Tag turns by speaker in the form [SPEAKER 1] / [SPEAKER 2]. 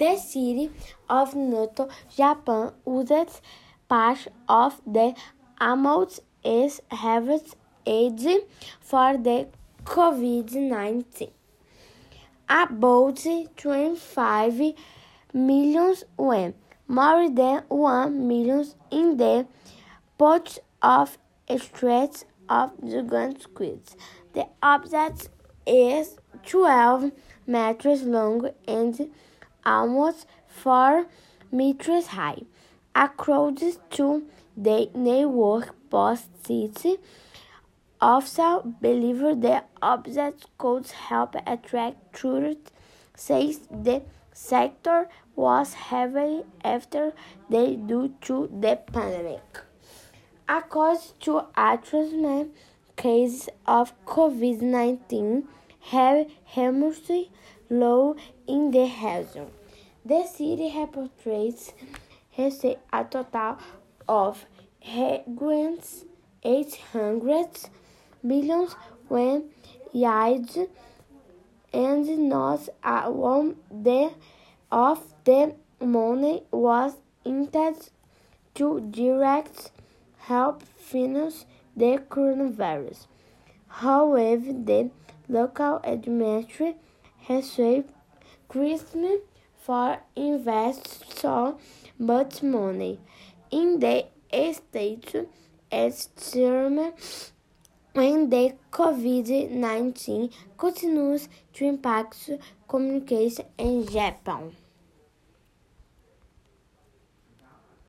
[SPEAKER 1] The city of Noto, Japan, uses part of the amount it has aid for the COVID-19. About 25 million went, more than 1 million in the pot of streets of the giant squids. The object is 12 meters long and almost 4 meters high. According to the New York Post City official believe the object could help attract tourists, says the sector was heavily after they due to the pandemic. According to Atrasman, cases of COVID-19 have remained low in the region. The city reports received a total of grants 800 million when yields and not a one day of the money was intended to direct help finance the coronavirus. However, the local administration saved Christmas for invest so much money in the state term when the COVID-19 continues to impact communication in Japan.